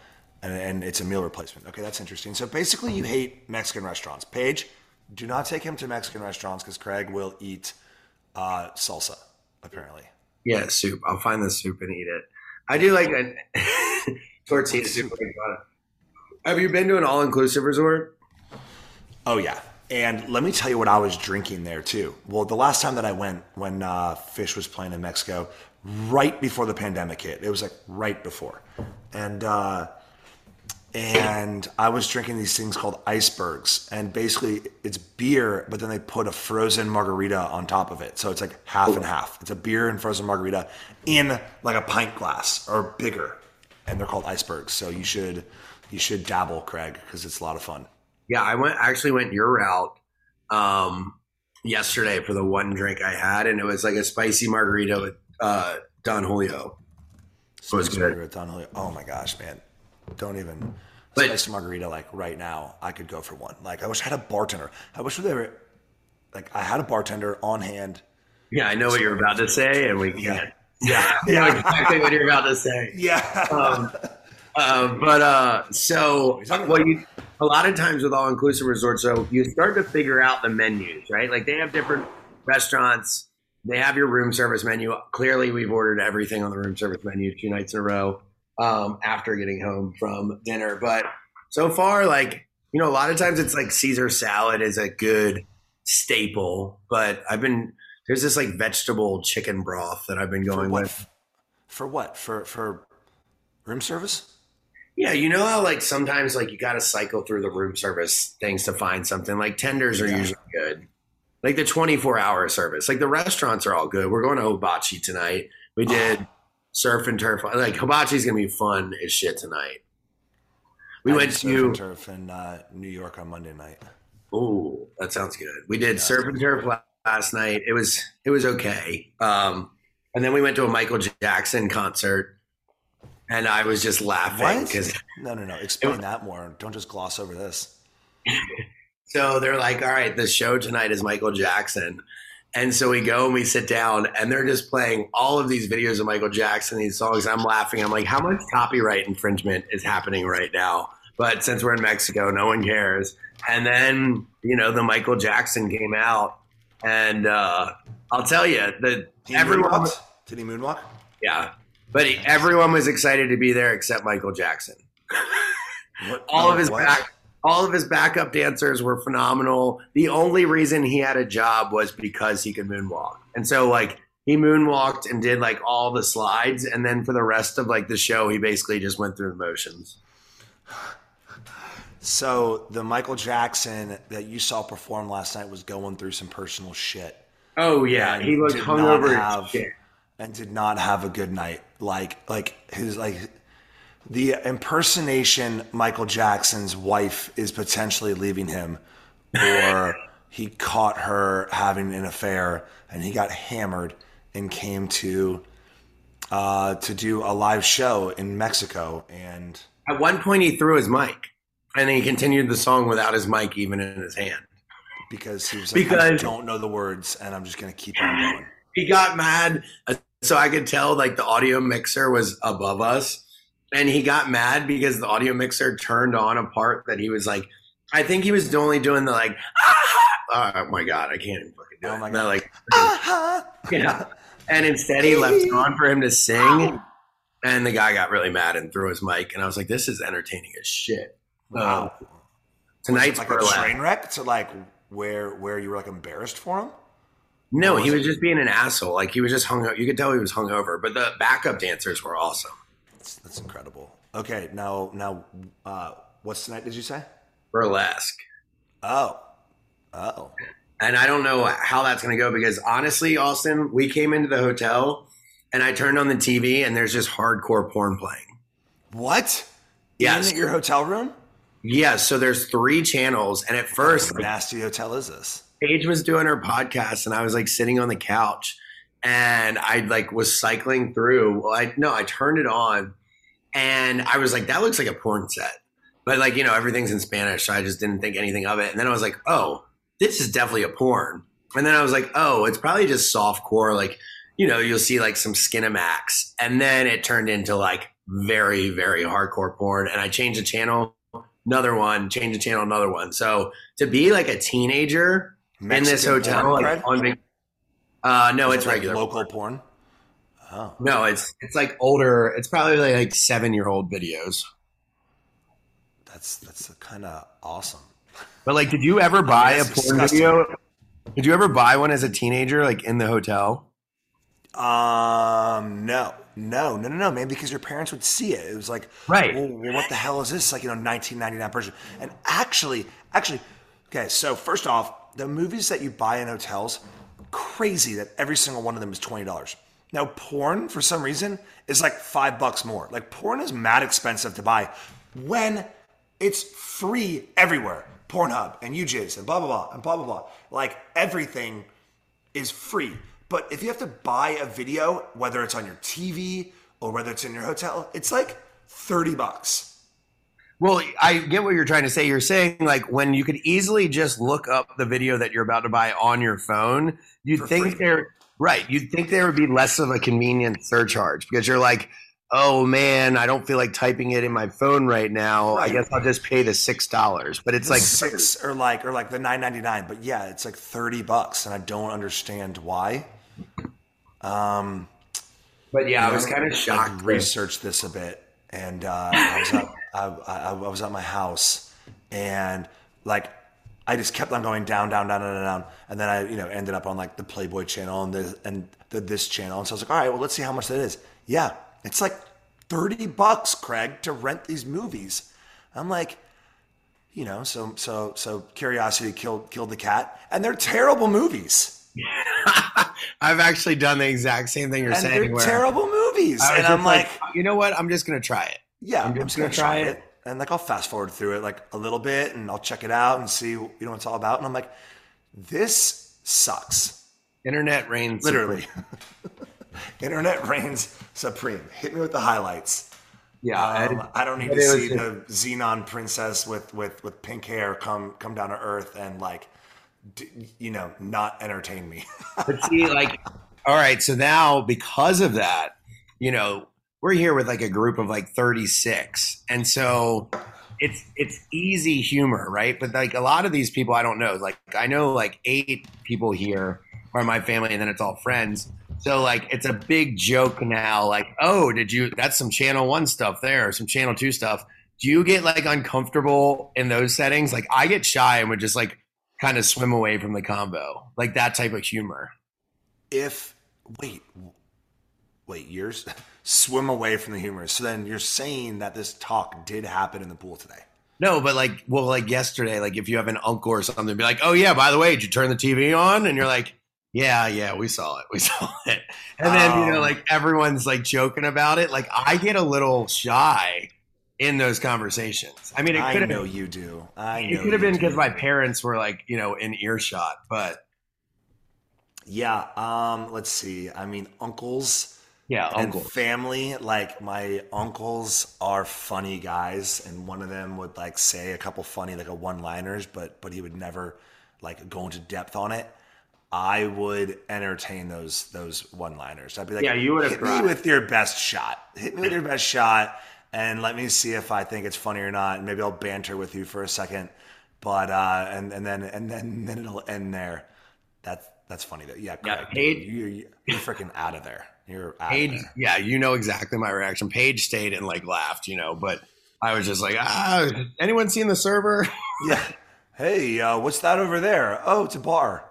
and, and it's a meal replacement. Okay, that's interesting. So basically, you hate Mexican restaurants. Paige, do not take him to Mexican restaurants because Craig will eat uh, salsa, apparently. Yeah, soup. I'll find the soup and eat it. I do like a tortilla soup. Have you been to an all-inclusive resort? Oh yeah. And let me tell you what I was drinking there too. Well, the last time that I went, when uh, Phish was playing in Mexico, right before the pandemic hit, it was like right before, and uh, and I was drinking these things called icebergs, and basically it's beer, but then they put a frozen margarita on top of it, so it's like half and half. It's a beer and frozen margarita in like a pint glass or bigger, and they're called icebergs. So you should you should dabble, Craig, because it's a lot of fun. Yeah, I went actually went your route um, yesterday for the one drink I had, and it was like a spicy margarita with uh, Don Julio. So was it's good. good. Don Julio. Oh my gosh, man! Don't even But- spicy margarita. Like right now, I could go for one. Like I wish I had a bartender. I wish they were like I had a bartender on hand. Yeah, I know what you're about to say, and we Yeah. can't. Yeah, I know exactly what you're about to say. Yeah. um, uh, but uh, so well, you a lot of times with all inclusive resorts, so you start to figure out the menus, right? Like they have different restaurants. They have your room service menu. Clearly, we've ordered everything on the room service menu two nights in a row um, after getting home from dinner. But so far, like you know, a lot of times it's like Caesar salad is a good staple, but I've been there's this like vegetable chicken broth that I've been going what? with. For what? For for room service? Yeah, you know how like sometimes like you got to cycle through the room service things to find something. Like tenders are Yeah. usually good. Like the 24 hour service. Like the restaurants are all good. We're going to Hibachi tonight. We did surf and turf. Like Hibachi's gonna be fun as shit tonight. We I went to surf and turf in uh, New York on Monday night. oh, that sounds good. We did Yeah. surf and turf last night. It was it was okay. Um, and then we went to a Michael Jackson concert, and I was just laughing because No, no, no. Explain that more. Don't just gloss over this. So they're like, all right, the show tonight is Michael Jackson. And so we go and we sit down and they're just playing all of these videos of Michael Jackson, these songs. I'm laughing. I'm like, how much copyright infringement is happening right now? But since we're in Mexico, no one cares. And then, you know, the Michael Jackson came out. And uh, I'll tell you that everyone, moonwalked? Did he moonwalk? yeah, but everyone was excited to be there except Michael Jackson What, all of his what? back all of his backup dancers were phenomenal. The only reason he had a job was because he could moonwalk. And so like he moonwalked and did like all the slides and then for the rest of like the show he basically just went through the motions. So the Michael Jackson that you saw perform last night was going through some personal shit Oh yeah, he looked hungover have- and did not have a good night. Like like his like the impersonation Michael Jackson's wife is potentially leaving him or he caught her having an affair and he got hammered and came to uh, to do a live show in Mexico and At one point he threw his mic and then he continued the song without his mic even in his hand. because he was like I Because- don't know the words and I'm just gonna keep on going. he got mad so i could tell like the audio mixer was above us and he got mad because the audio mixer turned on a part that he was like i think he was only doing the like ah! oh my god i can't even fucking do Oh it my No, God. like Uh-huh. yeah and instead he left it on for him to sing and the guy got really mad and threw his mic and i was like this is entertaining as shit Wow. Um, tonight's like a train wreck to like where where you were like embarrassed for him. No he was just being an asshole like he was just hung you could tell he was hungover but the backup dancers were awesome That's, that's incredible. Okay, now now uh, what's tonight? Did you say? burlesque Oh, oh, and I don't know how that's going to go because honestly, Austen, we came into the hotel and I turned on the TV and there's just hardcore porn playing. what? Yes. In your hotel room? Yes, so there's three channels, and at first, What nasty hotel is this? Paige was doing her podcast, and I was like sitting on the couch, and I like was cycling through. Well, I no, I turned it on, and I was like, that looks like a porn set, but like you know everything's in Spanish, so I just didn't think anything of it. And then I was like, oh, this is definitely a porn. And then I was like, oh, it's probably just soft core, like you know, you'll see like some Skinamax, and then it turned into like very very hardcore porn, and I changed the channel. Another one, change the channel, another one. So to be like a teenager in this hotel porn, on vac- uh no Is it's it, like, regular local porn. Oh, no it's it's like older it's probably like seven year old videos that's that's kind of awesome. but like did you ever buy a porn disgusting. video did you ever buy one as a teenager like in the hotel Um, no, no, no, no, no, man, because your parents would see it. It was like, Right. well, what the hell is this? Like, you know, 1999 version. And actually, actually, okay, so first off, the movies that you buy in hotels, crazy that every single one of them is $20. Now, porn, for some reason, is like five bucks more. Like, porn is mad expensive to buy when it's free everywhere. Pornhub and UJIS and blah, blah, blah, and blah, blah, blah. Like, everything is free. But if you have to buy a video, whether it's on your TV or whether it's in your hotel, it's like 30 bucks. Well i get what you're trying to say. You're saying like when you could easily just look up the video that you're about to buy on your phone you'd For think free. there right you'd think there would be less of a convenient surcharge because you're like oh man i don't feel like typing it in my phone right now. I guess i'll just pay the six dollars. But it's It's like like six or like or like the 9.99, but yeah, it's like 30 bucks and I don't understand why. Um but yeah i was kind of shocked that- researched this a bit and uh, I was at I, I, I was at my house, and like I just kept on going down, down, down, down, down, down, and then I you know ended up on like the Playboy channel and the and the this channel, and so I was like, all right, well let's see how much that is. Yeah, it's like thirty bucks, Craig, to rent these movies. I'm like, you know, so so so curiosity killed killed the cat, and they're terrible movies. I've actually done the exact same thing you're and saying. they're terrible movies, and I'm like, you know what? I'm just gonna try it. yeah, I'm I'm, just just gonna, gonna try try it. and like I'll fast forward through it like a little bit, and I'll check it out and see you know what it's all about, and I'm like, this sucks, Internet reigns literally. Internet reigns supreme. Hit me with the highlights. Yeah, Um, I don't need to see the Xenon princess with, with, with pink hair come come down to Earth and like, you know, not entertain me. But see, like, all right, so now because of that, you know, we're here with like a group of like 36. And so it's it's easy humor, right? But like a lot of these people I don't know. Like I know like eight people here are my family and then it's all friends. So like it's a big joke now, like, oh, did you that's some channel one stuff there, some channel two stuff. Do you get like uncomfortable in those settings? Like I get shy and would just like kind of swim away from the combo. Like that type of humor. if wait, wait, yours swim away from the humor. So then you're saying that this talk did happen in the pool today. No, but like, well, like yesterday, like if you have an uncle or something, be like, oh yeah, by the way, did you turn the TV on? And you're like, yeah, yeah, we saw it, we saw it. And then you know, Oh. like everyone's like joking about it. Like I get a little shy in those conversations. I mean, it I could have know you do. I know it could have been because my parents were like, you know, in earshot, but Yeah. Um. Let's see. I mean, uncles. yeah, and uncle. family like my uncles are funny guys and one of them would like say a couple funny like a one liners but but he would never like go into depth on it i would entertain those those one liners i'd be like Yeah, you would have hit me with your best shot hit me with your best shot and let me see if i think it's funny or not and maybe i'll banter with you for a second but uh and and then and then then it'll end there that's that's funny though yeah, Yeah, Paige- you, you, you're freaking out of there you're out of Paige, there. yeah, you know exactly my reaction. Paige stayed and like laughed, you know, but I was just like, ah, anyone seen the server? Yeah. Hey, uh, what's that over there? Oh, it's a bar.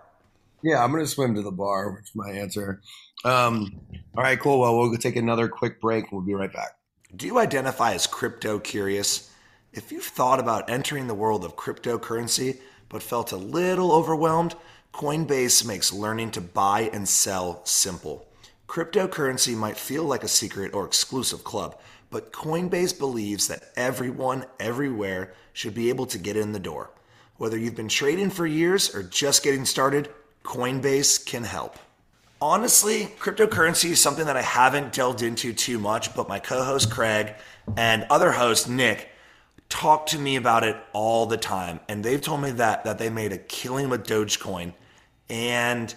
Yeah, I'm gonna swim to the bar, which is my answer. Um, all right, cool. Well, we'll take another quick break we'll be right back. Do you identify as crypto curious? If you've thought about entering the world of cryptocurrency but felt a little overwhelmed, Coinbase makes learning to buy and sell simple. Cryptocurrency might feel like a secret or exclusive club, but Coinbase believes that everyone, everywhere, should be able to get in the door. Whether you've been trading for years or just getting started, Coinbase can help. Honestly, cryptocurrency is something that I haven't delved into too much, but my co host Craig and other host Nick talk to me about it all the time. And they've told me that, that they made a killing with Dogecoin. And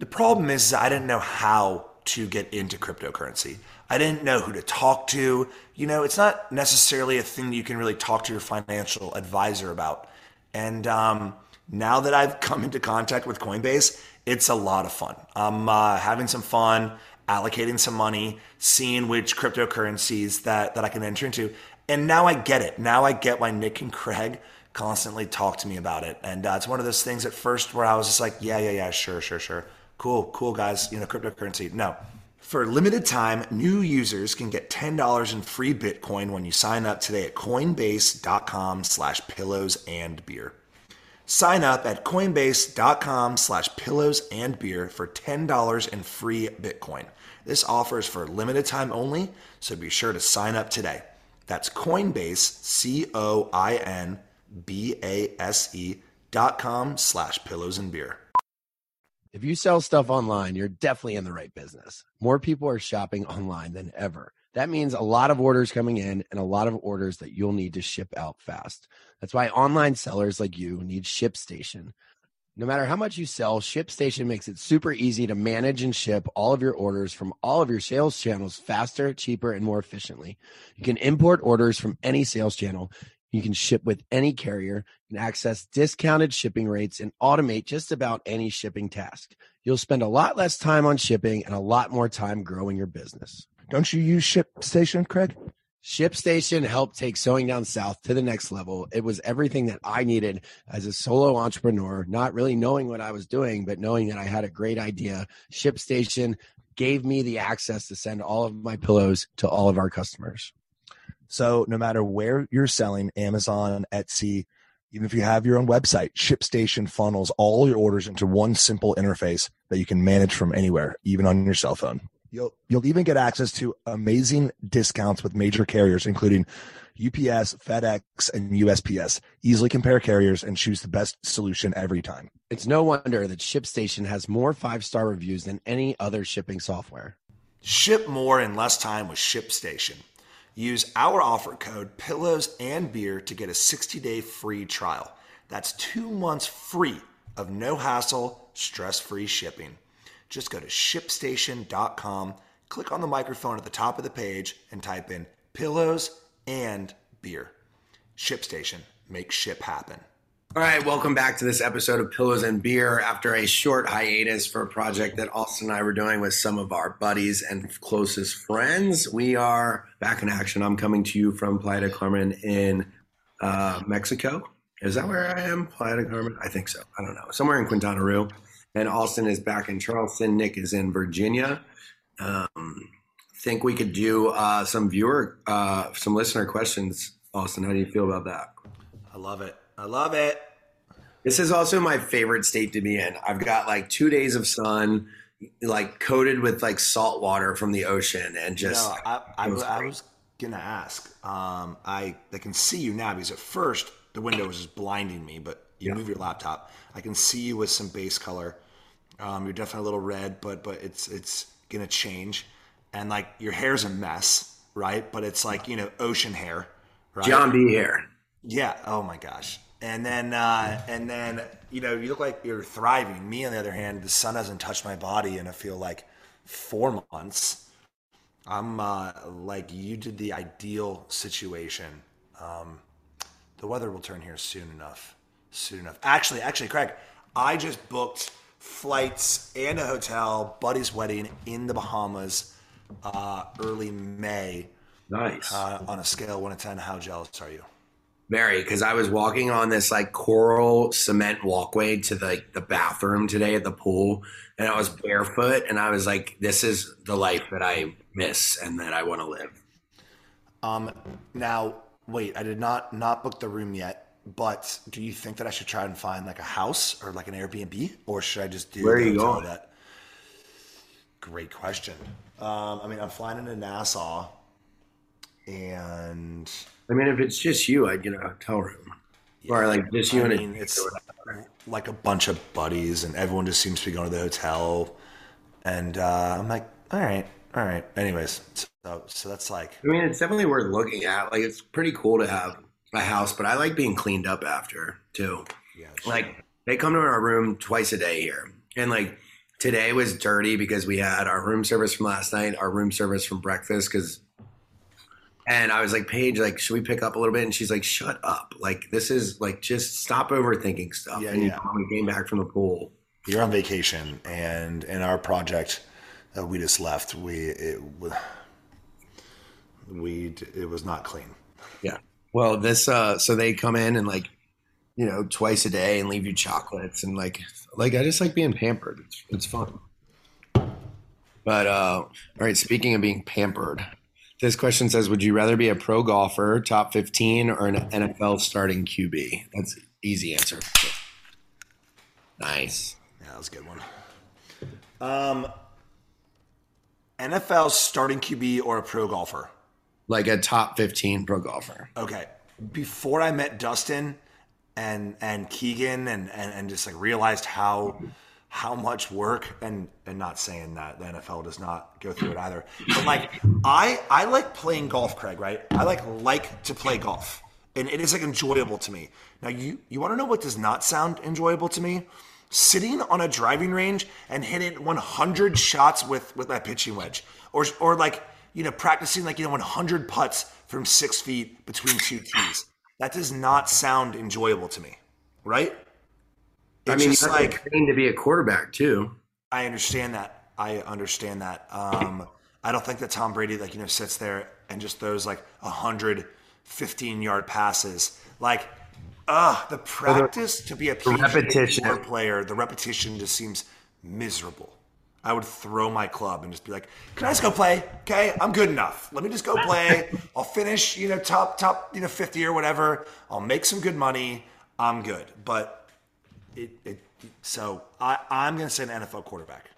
the problem is, I didn't know how to get into cryptocurrency. I didn't know who to talk to. You know, it's not necessarily a thing you can really talk to your financial advisor about. And um, now that I've come into contact with Coinbase, it's a lot of fun. I'm uh, having some fun, allocating some money, seeing which cryptocurrencies that, that I can enter into. And now I get it. Now I get why Nick and Craig constantly talk to me about it. And uh, it's one of those things at first where I was just like, yeah, yeah, yeah, sure, sure, sure. Cool, cool, guys. You know, cryptocurrency. No. For a limited time, new users can get $10 in free Bitcoin when you sign up today at coinbase.com slash pillows and beer. Sign up at coinbase.com slash pillows and beer for $10 in free Bitcoin. This offer is for limited time only, so be sure to sign up today. That's Coinbase, C O I N B A S E dot com slash pillows and beer. If you sell stuff online, you're definitely in the right business. More people are shopping online than ever. That means a lot of orders coming in and a lot of orders that you'll need to ship out fast. That's why online sellers like you need ShipStation. No matter how much you sell, ShipStation makes it super easy to manage and ship all of your orders from all of your sales channels faster, cheaper, and more efficiently. You can import orders from any sales channel. You can ship with any carrier, can access discounted shipping rates, and automate just about any shipping task. You'll spend a lot less time on shipping and a lot more time growing your business. Don't you use ShipStation, Craig? ShipStation helped take Sewing Down South to the next level. It was everything that I needed as a solo entrepreneur, not really knowing what I was doing, but knowing that I had a great idea. ShipStation gave me the access to send all of my pillows to all of our customers. So no matter where you're selling, Amazon, Etsy, even if you have your own website, ShipStation funnels all your orders into one simple interface that you can manage from anywhere, even on your cell phone. You'll you'll even get access to amazing discounts with major carriers, including UPS, FedEx, and USPS. Easily compare carriers and choose the best solution every time. It's no wonder that ShipStation has more five star reviews than any other shipping software. Ship more in less time with ShipStation. Use our offer code Pillows and Beer to get a 60 day free trial. That's two months free of no hassle, stress free shipping. Just go to shipstation.com, click on the microphone at the top of the page, and type in pillows and beer. ShipStation, make ship happen. All right, welcome back to this episode of Pillows and Beer. After a short hiatus for a project that Austen and I were doing with some of our buddies and closest friends, we are back in action. I'm coming to you from Playa del Carmen in uh, Mexico. Is that where I am? Playa del Carmen? I think so. I don't know. Somewhere in Quintana Roo. And Austen is back in Charleston. Nick is in Virginia. Um, think we could do uh, some viewer, uh, some listener questions. Austen, how do you feel about that? I love it. I love it. This is also my favorite state to be in. I've got like two days of sun, like coated with like salt water from the ocean, and just. No, I, I, was I was gonna ask. Um, I I can see you now because at first the window was just blinding me, but you move your laptop. I can see you with some base color. Um, you're definitely a little red, but but it's it's gonna change, and like your hair's a mess, right? But it's like you know ocean hair, right? John B. hair. Yeah. Oh my gosh. And then, uh, and then, you know, you look like you're thriving. Me, on the other hand, the sun hasn't touched my body and I feel like four months. I'm uh, like you did the ideal situation. Um, the weather will turn here soon enough. Soon enough. Actually, actually, Craig, I just booked flights and a hotel, buddy's wedding in the Bahamas, uh, early May. Nice. Uh, on a scale of one to ten, how jealous are you? Very, because I was walking on this like coral cement walkway to the, like the bathroom today at the pool, and I was barefoot, and I was like, "This is the life that I miss and that I want to live." Um, now, wait, I did not not book the room yet, but do you think that I should try and find like a house or like an Airbnb, or should I just do Where are you going? That great question. Um, I mean, I'm flying into Nassau, and I mean, if it's just you, I'd get a hotel room, or like just you I and mean, it's like a bunch of buddies, and everyone just seems to be going to the hotel, and uh, I'm like, all right, all right. Anyways, so so that's like I mean, it's definitely worth looking at. Like, it's pretty cool to have a house, but I like being cleaned up after too. yeah, Like, they come to our room twice a day here, and like today was dirty because we had our room service from last night, our room service from breakfast, because. And I was like, Paige, like, should we pick up a little bit? And she's like, shut up. Like, this is like, just stop overthinking stuff. Yeah, and yeah. we came back from the pool. you're on vacation, and in our project that we just left, we it we it was not clean. Yeah. Well, this uh so they come in and like, you know, twice a day and leave you chocolates and like like I just like being pampered. It's it's fun. But uh all right, speaking of being pampered, this question says would you rather be a pro golfer, top 15 or an NFL starting QB? That's easy answer. Nice. Yeah, that was a good one. Um, NFL starting QB or a pro golfer? Like a top 15 pro golfer. Okay. Before I met Dustin and and Keegan and, and, and just like realized how how much work and and not saying that the NFL does not go through it either. But like I I like playing golf, Craig, right? I like like to play golf. And it is like enjoyable to me. Now you you want to know what does not sound enjoyable to me? Sitting on a driving range and hitting 100 shots with with my pitching wedge, or or like you know practicing like you know 100 putts from six feet between two tees. That does not sound enjoyable to me, right? It's I mean, just you have to like to be a quarterback too. I understand that. I understand that. Um, I don't think that Tom Brady, like you know, sits there and just throws like a hundred 15 yard passes. Like, ah, the practice to be a PGA repetition. Player, the repetition just seems miserable. I would throw my club and just be like, "Can I just go play? Okay, I'm good enough. Let me just go play. I'll finish, you know, top top, you know, 50 or whatever. I'll make some good money. I'm good." But it, it so I I'm gonna say an NFL quarterback.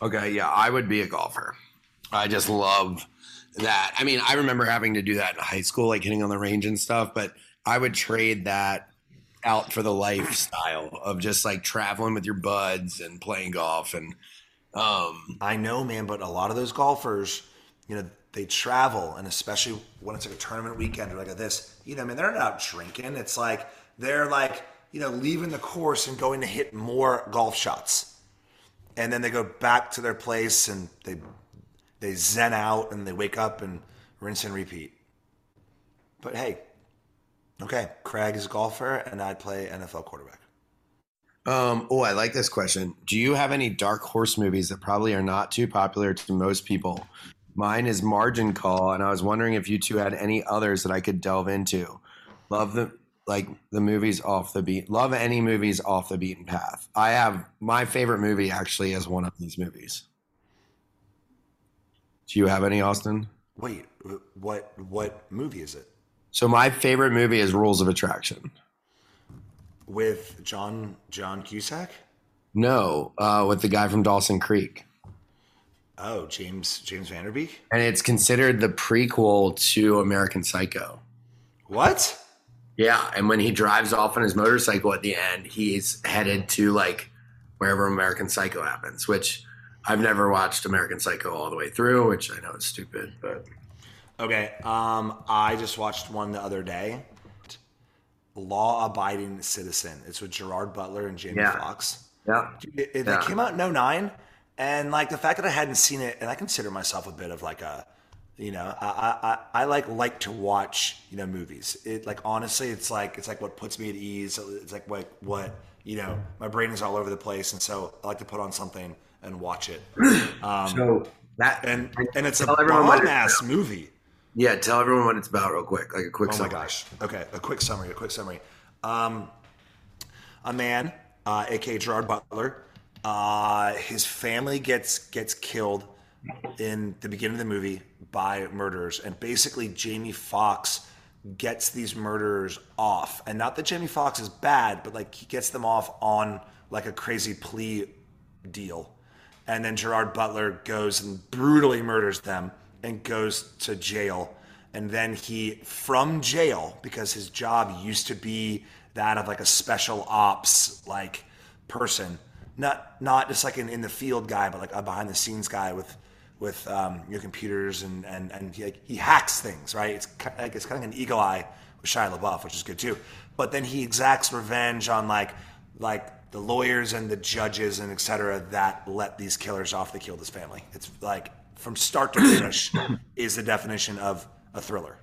Okay, yeah, I would be a golfer. I just love that. I mean, I remember having to do that in high school, like hitting on the range and stuff, but I would trade that out for the lifestyle of just like traveling with your buds and playing golf and um I know, man, but a lot of those golfers, you know, they travel, and especially when it's like a tournament weekend or like a this, you know, I mean, they're not drinking. It's like they're like, you know, leaving the course and going to hit more golf shots, and then they go back to their place and they they zen out and they wake up and rinse and repeat. But hey, okay, Craig is a golfer, and I play NFL quarterback. Um, oh, I like this question. Do you have any dark horse movies that probably are not too popular to most people? Mine is Margin Call, and I was wondering if you two had any others that I could delve into. Love the like the movies off the beat. Love any movies off the beaten path. I have my favorite movie actually is one of these movies. Do you have any, Austen? Wait, what what movie is it? So my favorite movie is Rules of Attraction. With John John Cusack? No, uh, with the guy from Dawson Creek. Oh, James James Van Der Beek. And it's considered the prequel to American Psycho. What? Yeah, and when he drives off on his motorcycle at the end, he's headed to like wherever American Psycho happens, which I've never watched American Psycho all the way through, which I know is stupid, but Okay. Um, I just watched one the other day. Law Abiding Citizen. It's with Gerard Butler and Jamie Yeah. Foxx. yeah. It, it, Yeah. came out in 09, and like the fact that I hadn't seen it, and I consider myself a bit of like a, you know, I, I, I like like to watch you know movies. It like honestly, it's like it's like what puts me at ease. It's like what what you know, my brain is all over the place, and so I like to put on something and watch it. Um, So that and and it's a bomb ass movie. Yeah, tell everyone what it's about real quick, like a quick summary. Oh my gosh. Okay, a quick summary. A quick summary. Um, a man, uh, aka Gerard Butler, uh, his family gets gets killed in the beginning of the movie by murderers, and basically Jamie Foxx gets these murderers off, and not that Jamie Foxx is bad, but like he gets them off on like a crazy plea deal, and then Gerard Butler goes and brutally murders them and goes to jail. And then he, from jail, because his job used to be that of like a special ops like person, not not just like an in the field guy, but like a behind the scenes guy with with um, your computers and and and he, like, he hacks things, right? It's ki- like it's kind of an eagle eye with Shia LaBeouf, which is good too. But then he exacts revenge on like like the lawyers and the judges and et cetera that let these killers off that killed his family. It's like from start to finish is the definition of a thriller.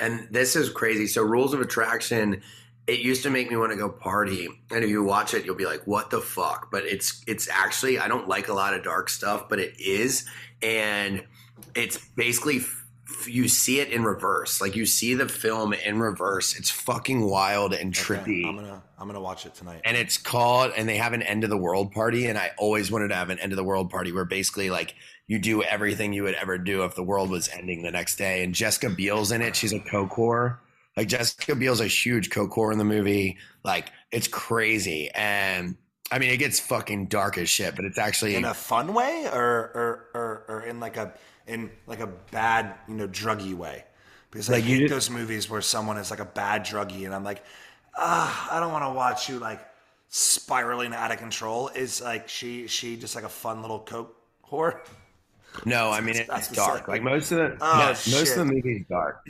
And this is crazy. So Rules of Attraction, it used to make me want to go party. And if you watch it, you'll be like, what the fuck? But it's it's actually I don't like a lot of dark stuff, but it is. And it's basically you see it in reverse. Like you see the film in reverse. It's fucking wild and trippy. Okay, I'm gonna I'm gonna watch it tonight. and it's called and they have an end of the world party and i always wanted to have an end of the world party where basically like you do everything you would ever do if the world was ending the next day and jessica biel's in it she's a co-core like jessica biel's a huge co-core in the movie like it's crazy and i mean it gets fucking dark as shit but it's actually in a fun way or or, or or in like a in like a bad you know druggy way. Because I Like, you hate those movies where someone is like a bad druggie and I'm like ah I don't want to watch you like spiraling out of control. Is like she she just like a fun little coke whore. No i mean it, it's dark. like most of the Oh, most, most of the movie is dark.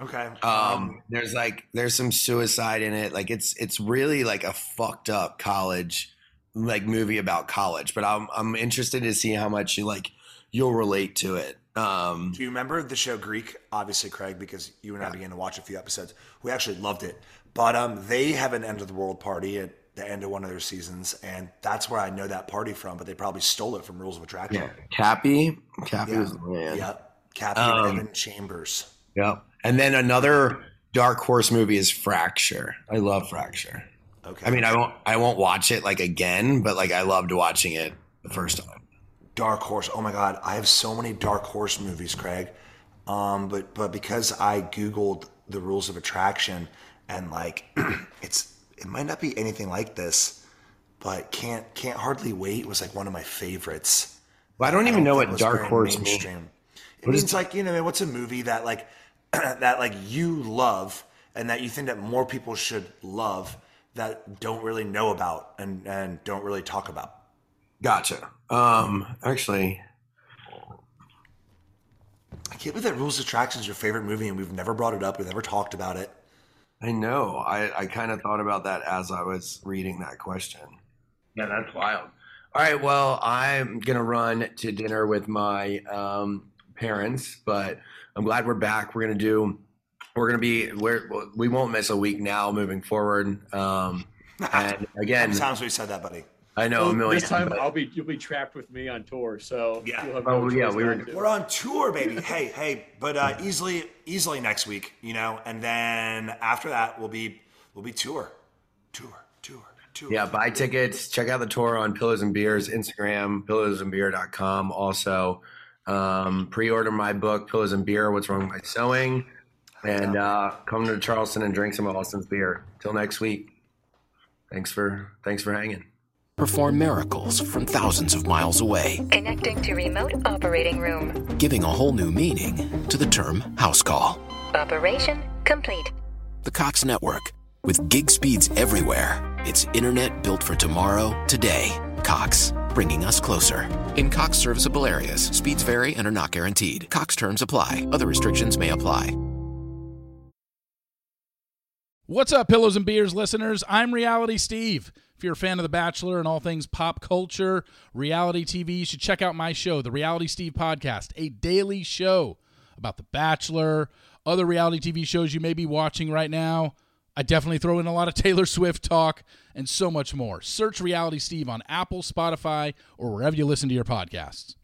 Okay. Um there's like there's some suicide in it. Like it's it's really like a fucked up college like movie about college. But i'm i'm interested to see how much you like you'll relate to it um Do you remember the show Greek? Obviously, Craig, because you and I began to watch a few episodes. We actually loved it. But um, they have an end of the world party at the end of one of their seasons, and that's where I know that party from. But they probably stole it from Rules of Attraction. yeah Cappie Cappie Yeah. was the man Yep. Kathy Um, Evan Chambers. Yep. And then another dark horse movie is Fracture. I love Fracture. Okay. I mean, I won't I won't watch it like again, but like I loved watching it the first time. Dark Horse. Oh my God, I have so many Dark Horse movies, Craig. Um, but but because I googled the rules of attraction and like it's it might not be anything like this, but can't can't hardly wait was like one of my favorites. Well, I don't even know what dark horse means. mainstream. It means like you know what's a movie that like that like you love and that you think that more people should love that don't really know about and and don't really talk about. Gotcha. Um, actually, I can't believe that Rules of Attraction is your favorite movie, and we've never brought it up. We've never talked about it. I know. I, I kind of thought about that as I was reading that question. Yeah, that's wild. All right. Well, I'm gonna run to dinner with my um, parents, but I'm glad we're back. We're gonna do. We're gonna be. We're, we won't miss a week now moving forward. Um, and again, Sometimes we said that, buddy. I know a million. this time but- I'll be you'll be trapped with me on tour, so Yeah. you'll have Oh, yeah, we were, we're on tour, baby. hey, hey, but uh, easily, easily next week, you know, and then after that, we'll be, we'll be tour, tour, tour, tour. Yeah, buy tickets. Check out the tour on Pillows and Beers Instagram, pillowsandbeer.com. Also, um, pre-order my book, Pillows and Beer: What's Wrong with My Sewing, and uh, come to Charleston and drink some of Austen's beer. Till next week. Thanks for thanks for hanging. Perform miracles from thousands of miles away, Connecting to remote operating room. giving a whole new meaning to the term house call. Operation complete. The Cox Network, with gig speeds everywhere. It's internet built for tomorrow, today. Cox, bringing us closer. In Cox serviceable areas, speeds vary and are not guaranteed. Cox terms apply, other restrictions may apply. What's up, Pillows and Beers listeners? I'm Reality Steve. If you're a fan of The Bachelor and all things pop culture, reality TV, you should check out my show, The Reality Steve Podcast, a daily show about The Bachelor, other reality TV shows you may be watching right now. I definitely throw in a lot of Taylor Swift talk and so much more. Search Reality Steve on Apple, Spotify, or wherever you listen to your podcasts.